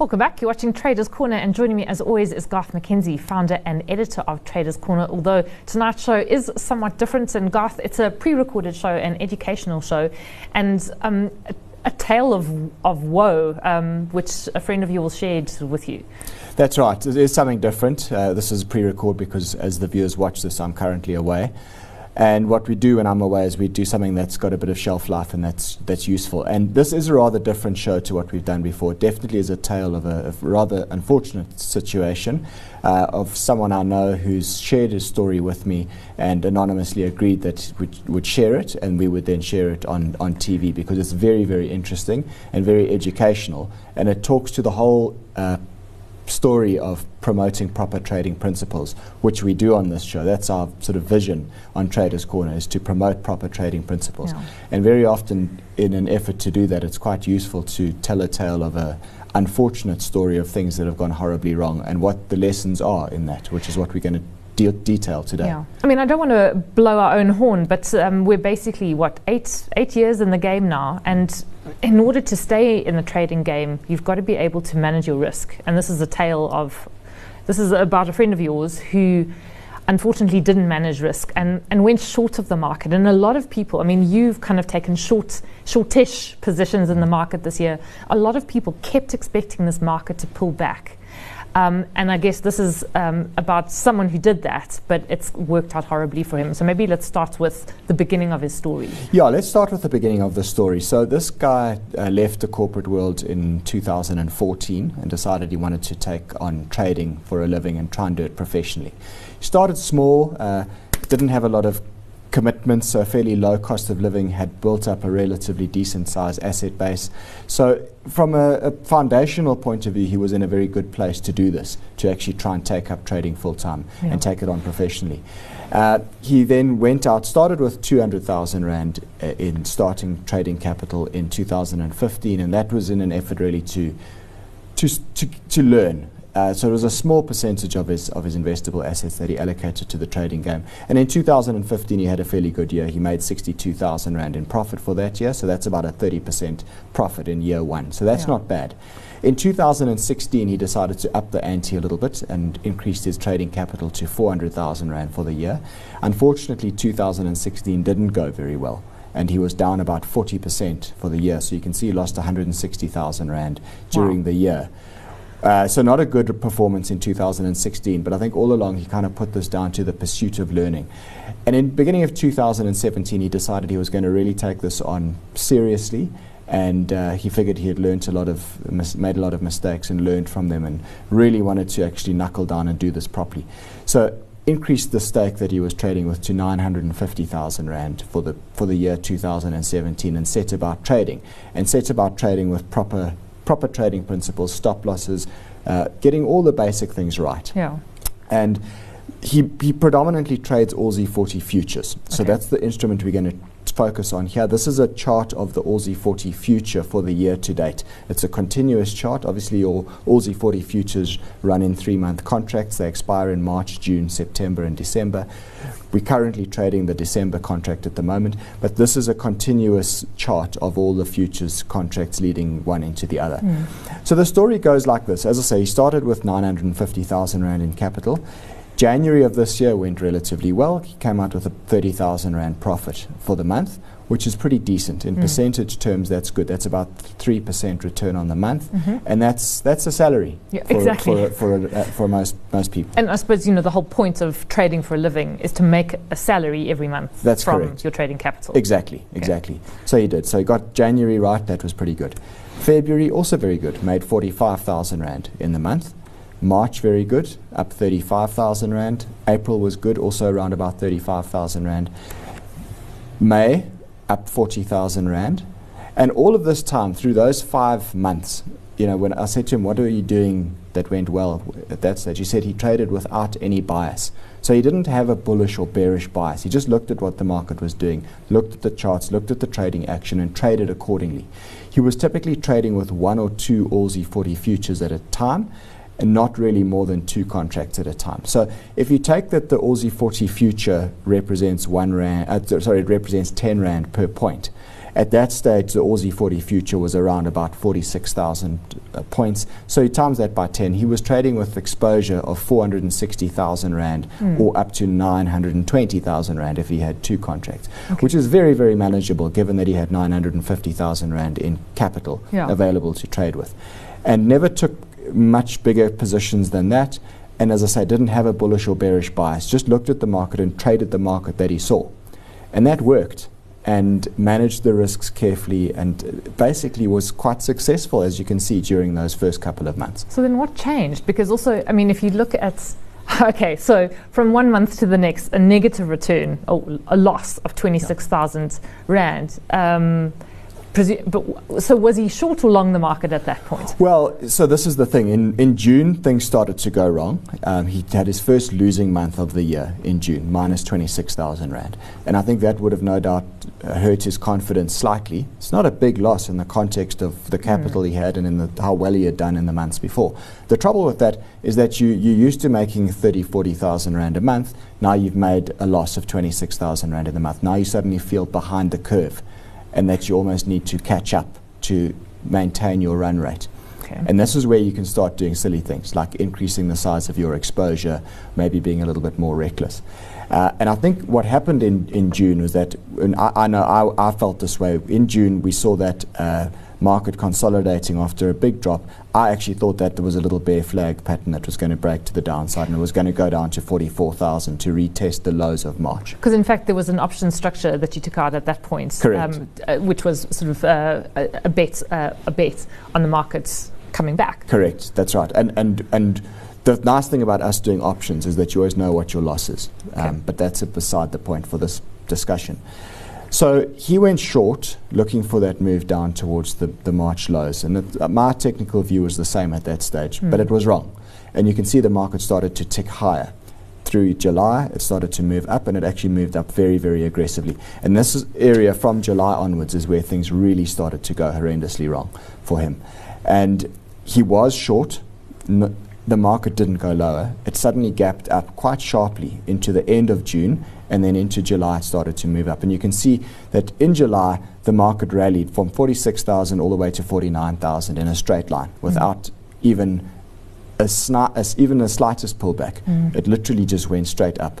Welcome back. You're watching Traders Corner, and joining me as always is Garth McKenzie, founder and editor of Traders Corner. Although tonight's show is somewhat different, and Garth, it's a pre recorded show, an educational show, and um, a, a, tale of, of woe, um, which a friend of yours shared with you. That's right. It is something different. Uh, this is pre record because as the viewers watch this, I'm currently away. And what we do when I'm away is we do something that's got a bit of shelf life and that's that's useful. And this is a rather different show to what we've done before. It definitely is a tale of a, of rather unfortunate situation uh, of someone I know who's shared his story with me and anonymously agreed that we would share it and we would then share it on, on TV because it's very, very interesting and very educational. And it talks to the whole uh, story of promoting proper trading principles, which we do on this show. That's our sort of vision on Traders Corner is to promote proper trading principles. Yeah. And very often, in an effort to do that, it's quite useful to tell a tale of a unfortunate story of things that have gone horribly wrong and what the lessons are in that, which is what we're going to de- detail today. Yeah. I mean, I don't want to blow our own horn, but um, we're basically, what, eight, eight years in the game now. And in order to stay in the trading game, you've got to be able to manage your risk. And this is a tale of, this is about a friend of yours who unfortunately didn't manage risk and, and went short of the market. And a lot of people, I mean, you've kind of taken short, shortish positions in the market this year. A lot of people kept expecting this market to pull back. Um, and I guess this is um, about someone who did that, but it's worked out horribly for him. So maybe let's start with the beginning of his story. Yeah, let's start with the beginning of the story. So this guy uh, left the corporate world in 2014 and decided he wanted to take on trading for a living and try and do it professionally. He started small, uh, didn't have a lot of commitments, so a fairly low cost of living, had built up a relatively decent sized asset base. So, from a, a, foundational point of view, he was in a very good place to do this, to actually try and take up trading full time yeah. and take it on professionally. Uh, he then went out, started with 200,000 Rand uh, in starting trading capital in 2015, and that was in an effort really to, to, to, to learn uh, so it was a small percentage of his of his investable assets that he allocated to the trading game. And in 2015, he had a fairly good year. He made 62,000 rand in profit for that year. So that's about a 30% profit in year one. So that's yeah. not bad. In 2016, he decided to up the ante a little bit and increased his trading capital to 400,000 rand for the year. Unfortunately, 2016 didn't go very well and he was down about 40% for the year. So you can see he lost 160,000 Rand during wow. the year. Uh, so not a good performance in 2016, but I think all along he kind of put this down to the pursuit of learning. And in beginning of 2017, he decided he was going to really take this on seriously, and uh, he figured he had learned a lot of, mis- made a lot of mistakes and learned from them, and really wanted to actually knuckle down and do this properly. So increased the stake that he was trading with to 950,000 rand for the for the year 2017, and set about trading, and set about trading with proper proper trading principles, stop losses, uh, getting all the basic things right. Yeah. And he, he predominantly trades ALSI 40 futures. So okay. that's the instrument we're going to focus on here. This is a chart of the ALSI 40 future for the year to date. It's a continuous chart. Obviously, your ALSI 40 futures run in three month contracts. They expire in March, June, September, and December. We're currently trading the December contract at the moment, but this is a continuous chart of all the futures contracts leading one into the other. Mm. So the story goes like this. As I say, he started with 950,000 Rand in capital. January of this year went relatively well. He came out with a 30,000 Rand profit for the month, which is pretty decent. In mm. percentage terms, that's good. That's about 3% return on the month. Mm-hmm. And that's that's a salary yeah, for, exactly. for, for, uh, for most, most people. And I suppose, you know, the whole point of trading for a living is to make a salary every month that's from correct. your trading capital. Exactly, exactly. Okay. So he did. So he got January right. That was pretty good. February, also very good. Made 45,000 Rand in the month. March, very good, up 35,000 Rand. April was good, also around about 35,000 Rand. May, up 40,000 Rand. And all of this time, through those five months, you know, when I said to him, What are you doing that went well at that stage? He said he traded without any bias. So he didn't have a bullish or bearish bias. He just looked at what the market was doing, looked at the charts, looked at the trading action, and traded accordingly. He was typically trading with one or two ALSI 40 futures at a time and not really more than two contracts at a time. So if you take that the ALSI 40 future represents one rand, uh, sorry, it represents 10 rand per point, At that stage, the ALSI 40 future was around about 46,000 uh, points. So he times that by 10. He was trading with exposure of 460,000 Rand Mm. or up to 920,000 Rand if he had two contracts, Okay. which is very, very manageable given that he had 950,000 Rand in capital Yeah. available to trade with. And never took much bigger positions than that. And as I say, didn't have a bullish or bearish bias, just looked at the market and traded the market that he saw. And that worked and managed the risks carefully and basically was quite successful, as you can see, during those first couple of months. So then what changed? Because also, I mean, if you look at, okay, so from one month to the next, a negative return, or a loss of 26,000 Rand. Um, presu- but w- so was he short or long the market at that point? Well, so this is the thing. In, in June, things started to go wrong. Um, he had his first losing month of the year in June, minus 26,000 Rand. And I think that would have no doubt uh, hurt his confidence slightly. It's not a big loss in the context of the capital he had and in the, how well he had done in the months before. The trouble with that is that you, you're used to making 30, 40,000 Rand a month. Now you've made a loss of 26,000 Rand in the month. Now you suddenly feel behind the curve and that you almost need to catch up to maintain your run rate. Okay. And this is where you can start doing silly things like increasing the size of your exposure, maybe being a little bit more reckless. Uh, and I think what happened in, in June was that, and I, I know I, I felt this way. In June, we saw that uh, market consolidating after a big drop. I actually thought that there was a little bear flag pattern that was going to break to the downside and it was going to go down to 44,000 to retest the lows of March. Because in fact, there was an option structure that you took out at that point, Correct. uh, which was sort of uh, a, a bet, uh, a bet on the markets coming back. Correct. That's right. And and and the nice thing about us doing options is that you always know what your loss is. Okay. Um, but that's beside the point for this discussion. So he went short, looking for that move down towards the, the March lows. And it, uh, my technical view was the same at that stage, but Hmm. it was wrong. And you can see the market started to tick higher. Through July, it started to move up, and it actually moved up very, very aggressively. And this area from July onwards is where things really started to go horrendously wrong for him. And he was short. N- the market didn't go lower. It suddenly gapped up quite sharply into the end of June, and then into July it started to move up. And you can see that in July, the market rallied from 46,000 all the way to 49,000 in a straight line without even a sni- as even the slightest pullback. Mm. It literally just went straight up.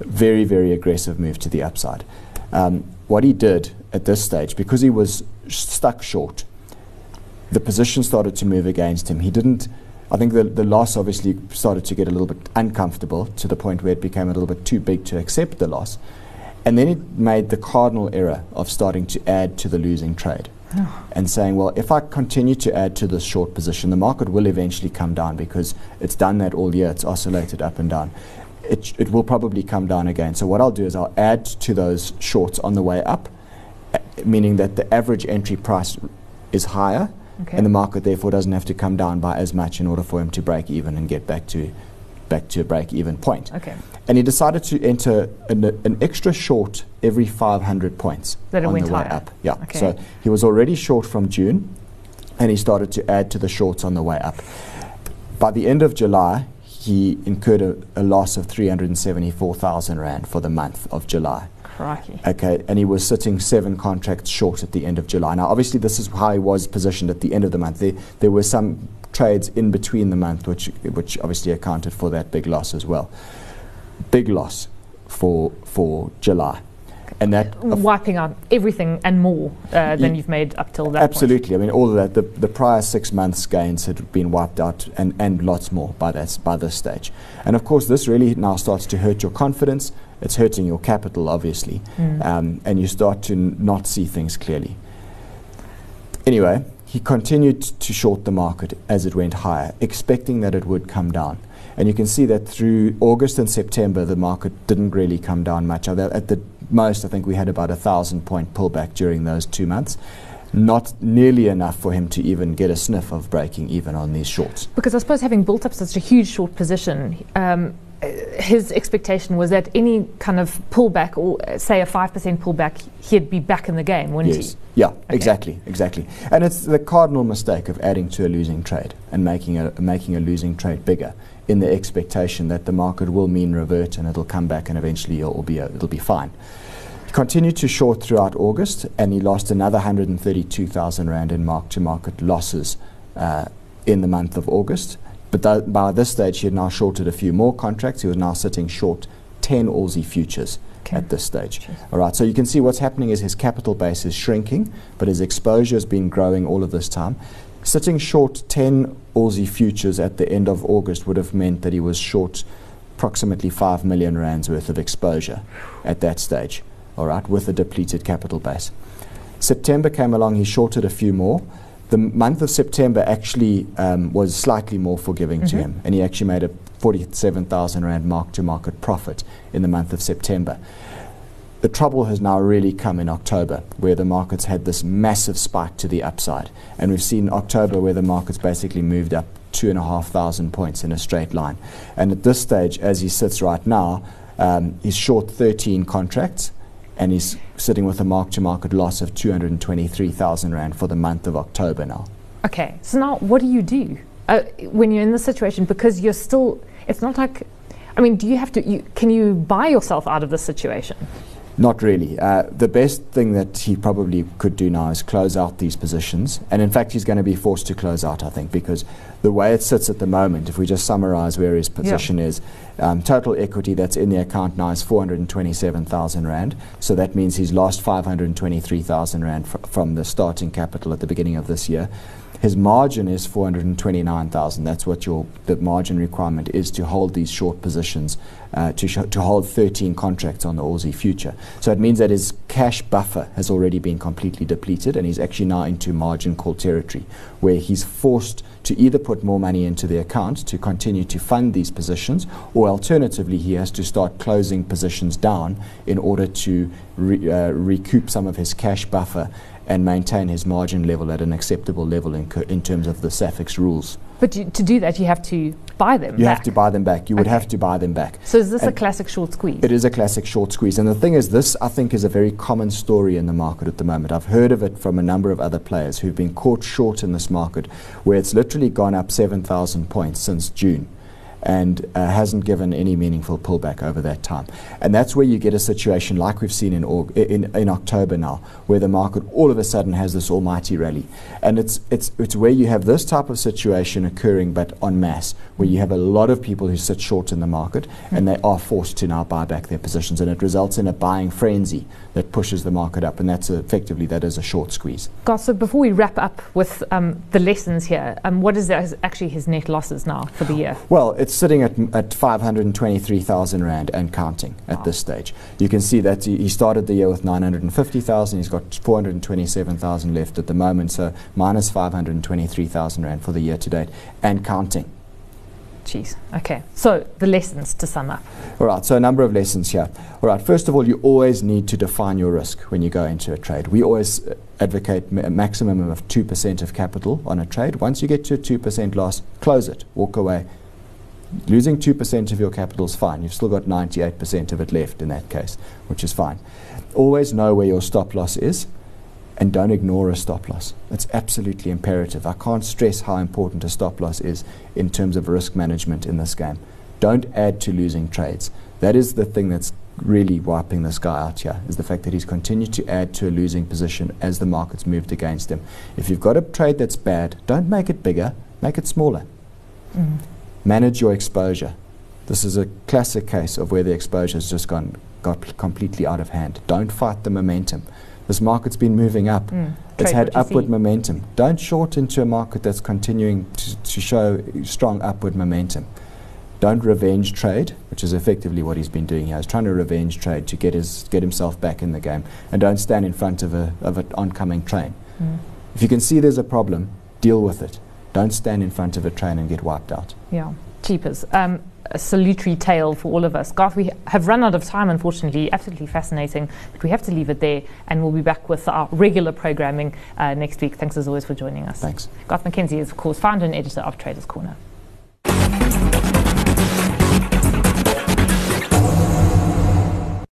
Very, very aggressive move to the upside. Um, what he did at this stage, because he was sh- stuck short, the position started to move against him. He didn't. I think the, the loss obviously started to get a little bit uncomfortable to the point where it became a little bit too big to accept the loss. And then it made the cardinal error of starting to add to the losing trade and saying, well, if I continue to add to this short position, the market will eventually come down because it's done that all year. It's oscillated up and down. It, it will probably come down again. So what I'll do is I'll add to those shorts on the way up, uh, meaning that the average entry price is higher, Okay. and the market therefore doesn't have to come down by as much in order for him to break even and get back to back to a break even point. okay. And he decided to enter an, an extra short every 500 points That it on went the way higher. up. Yeah. Okay. So he was already short from June, and he started to add to the shorts on the way up. By the end of July, he incurred a, a loss of 374,000 rand for the month of July. Crikey. Okay, and he was sitting seven contracts short at the end of July. Now, obviously, this is how he was positioned at the end of the month. There, there were some trades in between the month, which, which obviously accounted for that big loss as well. Big loss for for July, and that Wiping out everything and more uh, than you've made up till that absolutely. I mean, all of that. The, the prior six months' gains had been wiped out, and, and lots more by that by this stage. And of course, this really now starts to hurt your confidence. It's hurting your capital, obviously. Mm. um, and you start to n- not see things clearly. Anyway, he continued to short the market as it went higher, expecting that it would come down. And you can see that through August and September, the market didn't really come down much. At the most, I think we had about a thousand point pullback during those two months. Not nearly enough for him to even get a sniff of breaking even on these shorts. Because I suppose having built up such a huge short position, um, his expectation was that any kind of pullback, or say a 5% pullback, he'd be back in the game, wouldn't yes. Yeah, Okay. exactly, exactly. And it's the cardinal mistake of adding to a losing trade and making a making a losing trade bigger in the expectation that the market will mean revert and it'll come back and eventually it'll be a, it'll be fine. He continued to short throughout August and he lost another 132,000 Rand in mark to market losses uh, in the month of August. But th- by this stage, he had now shorted a few more contracts. He was now sitting short 10 ALSI futures Okay. at this stage. All right, so you can see what's happening is his capital base is shrinking, but his exposure has been growing all of this time. Sitting short 10 ALSI futures at the end of August would have meant that he was short approximately 5 million rands worth of exposure at that stage, all right, with a depleted capital base. September came along, he shorted a few more. The month of September actually um, was slightly more forgiving to Mhm. him, and he actually made a 47,000 Rand mark to market profit in the month of September. The trouble has now really come in October, where the markets had this massive spike to the upside. And we've seen October where the markets basically moved up two and a half thousand points in a straight line. And at this stage, as he sits right now, um, he's short 13 contracts and he's sitting with a mark to market loss of 223,000 Rand for the month of October now. Okay, so now what do you do uh, when you're in this situation? Because you're still, it's not like, I mean, do you have to, you, can you buy yourself out of this situation? Not really. Uh, the best thing that he probably could do now is close out these positions. And in fact, he's going to be forced to close out, I think, because the way it sits at the moment, if we just summarize where his position is, um, total equity that's in the account now is 427,000 Rand. So that means he's lost 523,000 Rand fr- from the starting capital at the beginning of this year. His margin is 429,000. That's what your the margin requirement is to hold these short positions, uh, to, sh- to hold 13 contracts on the ALSI future. So it means that his cash buffer has already been completely depleted and he's actually now into margin call territory where he's forced to either put more money into the account to continue to fund these positions or alternatively he has to start closing positions down in order to re- uh, recoup some of his cash buffer and maintain his margin level at an acceptable level in, co- in terms of the SAFEX rules. But you, to do that, you have to buy them. You back. have to buy them back. You would have to buy them back. So is this a classic short squeeze? It is a classic short squeeze. And the thing is, this, I think, is a very common story in the market at the moment. I've heard of it from a number of other players who've been caught short in this market, where it's literally gone up 7,000 points since June and uh, hasn't given any meaningful pullback over that time. And that's where you get a situation like we've seen in, Aug- in, in October now, where the market all of a sudden has this almighty rally. And it's, it's, it's where you have this type of situation occurring, but en masse, where you have a lot of people who sit short in the market and they are forced to now buy back their positions. And it results in a buying frenzy that pushes the market up. And that's effectively, that is a short squeeze. Guys, so before we wrap up with um, the lessons here, um, what is actually his net losses now for the year? Well, it's sitting at, at 523,000 Rand and counting at Wow. this stage. You can see that he he started the year with 950,000. He's got 427,000 left at the moment, so minus 523,000 Rand for the year to date and counting. Jeez. Okay. So the lessons to sum up. All right, so a number of lessons here. All right, first of all, you always need to define your risk when you go into a trade. We always uh, advocate ma- a maximum of 2% of capital on a trade. Once you get to a 2% loss, close it, walk away. Losing 2% of your capital is fine. You've still got 98% of it left in that case, which is fine. Always know where your stop loss is and don't ignore a stop loss. It's absolutely imperative. I can't stress how important a stop loss is in terms of risk management in this game. Don't add to losing trades. That is the thing that's really wiping this guy out here, is the fact that he's continued to add to a losing position as the market's moved against him. If you've got a trade that's bad, don't make it bigger, make it smaller. Mm. Manage your exposure. This is a classic case of where the exposure has just gone got completely out of hand. Don't fight the momentum. This market's been moving up. Mm. It's had upward see. momentum. Don't short into a market that's continuing to, to show strong upward momentum. Don't revenge trade, which is effectively what he's been doing here. He's trying to revenge trade to get his get himself back in the game, and don't stand in front of a of an oncoming train. Mm. If you can see there's a problem, deal with it. Don't stand in front of a train and get wiped out. Yeah. Cheapers. Um, a salutary tale for all of us. Garth, we have run out of time, unfortunately. Absolutely fascinating. But we have to leave it there, and we'll be back with our regular programming uh, next week. Thanks as always for joining us. Thanks. Garth McKenzie is, of course, founder and editor of Traders Corner.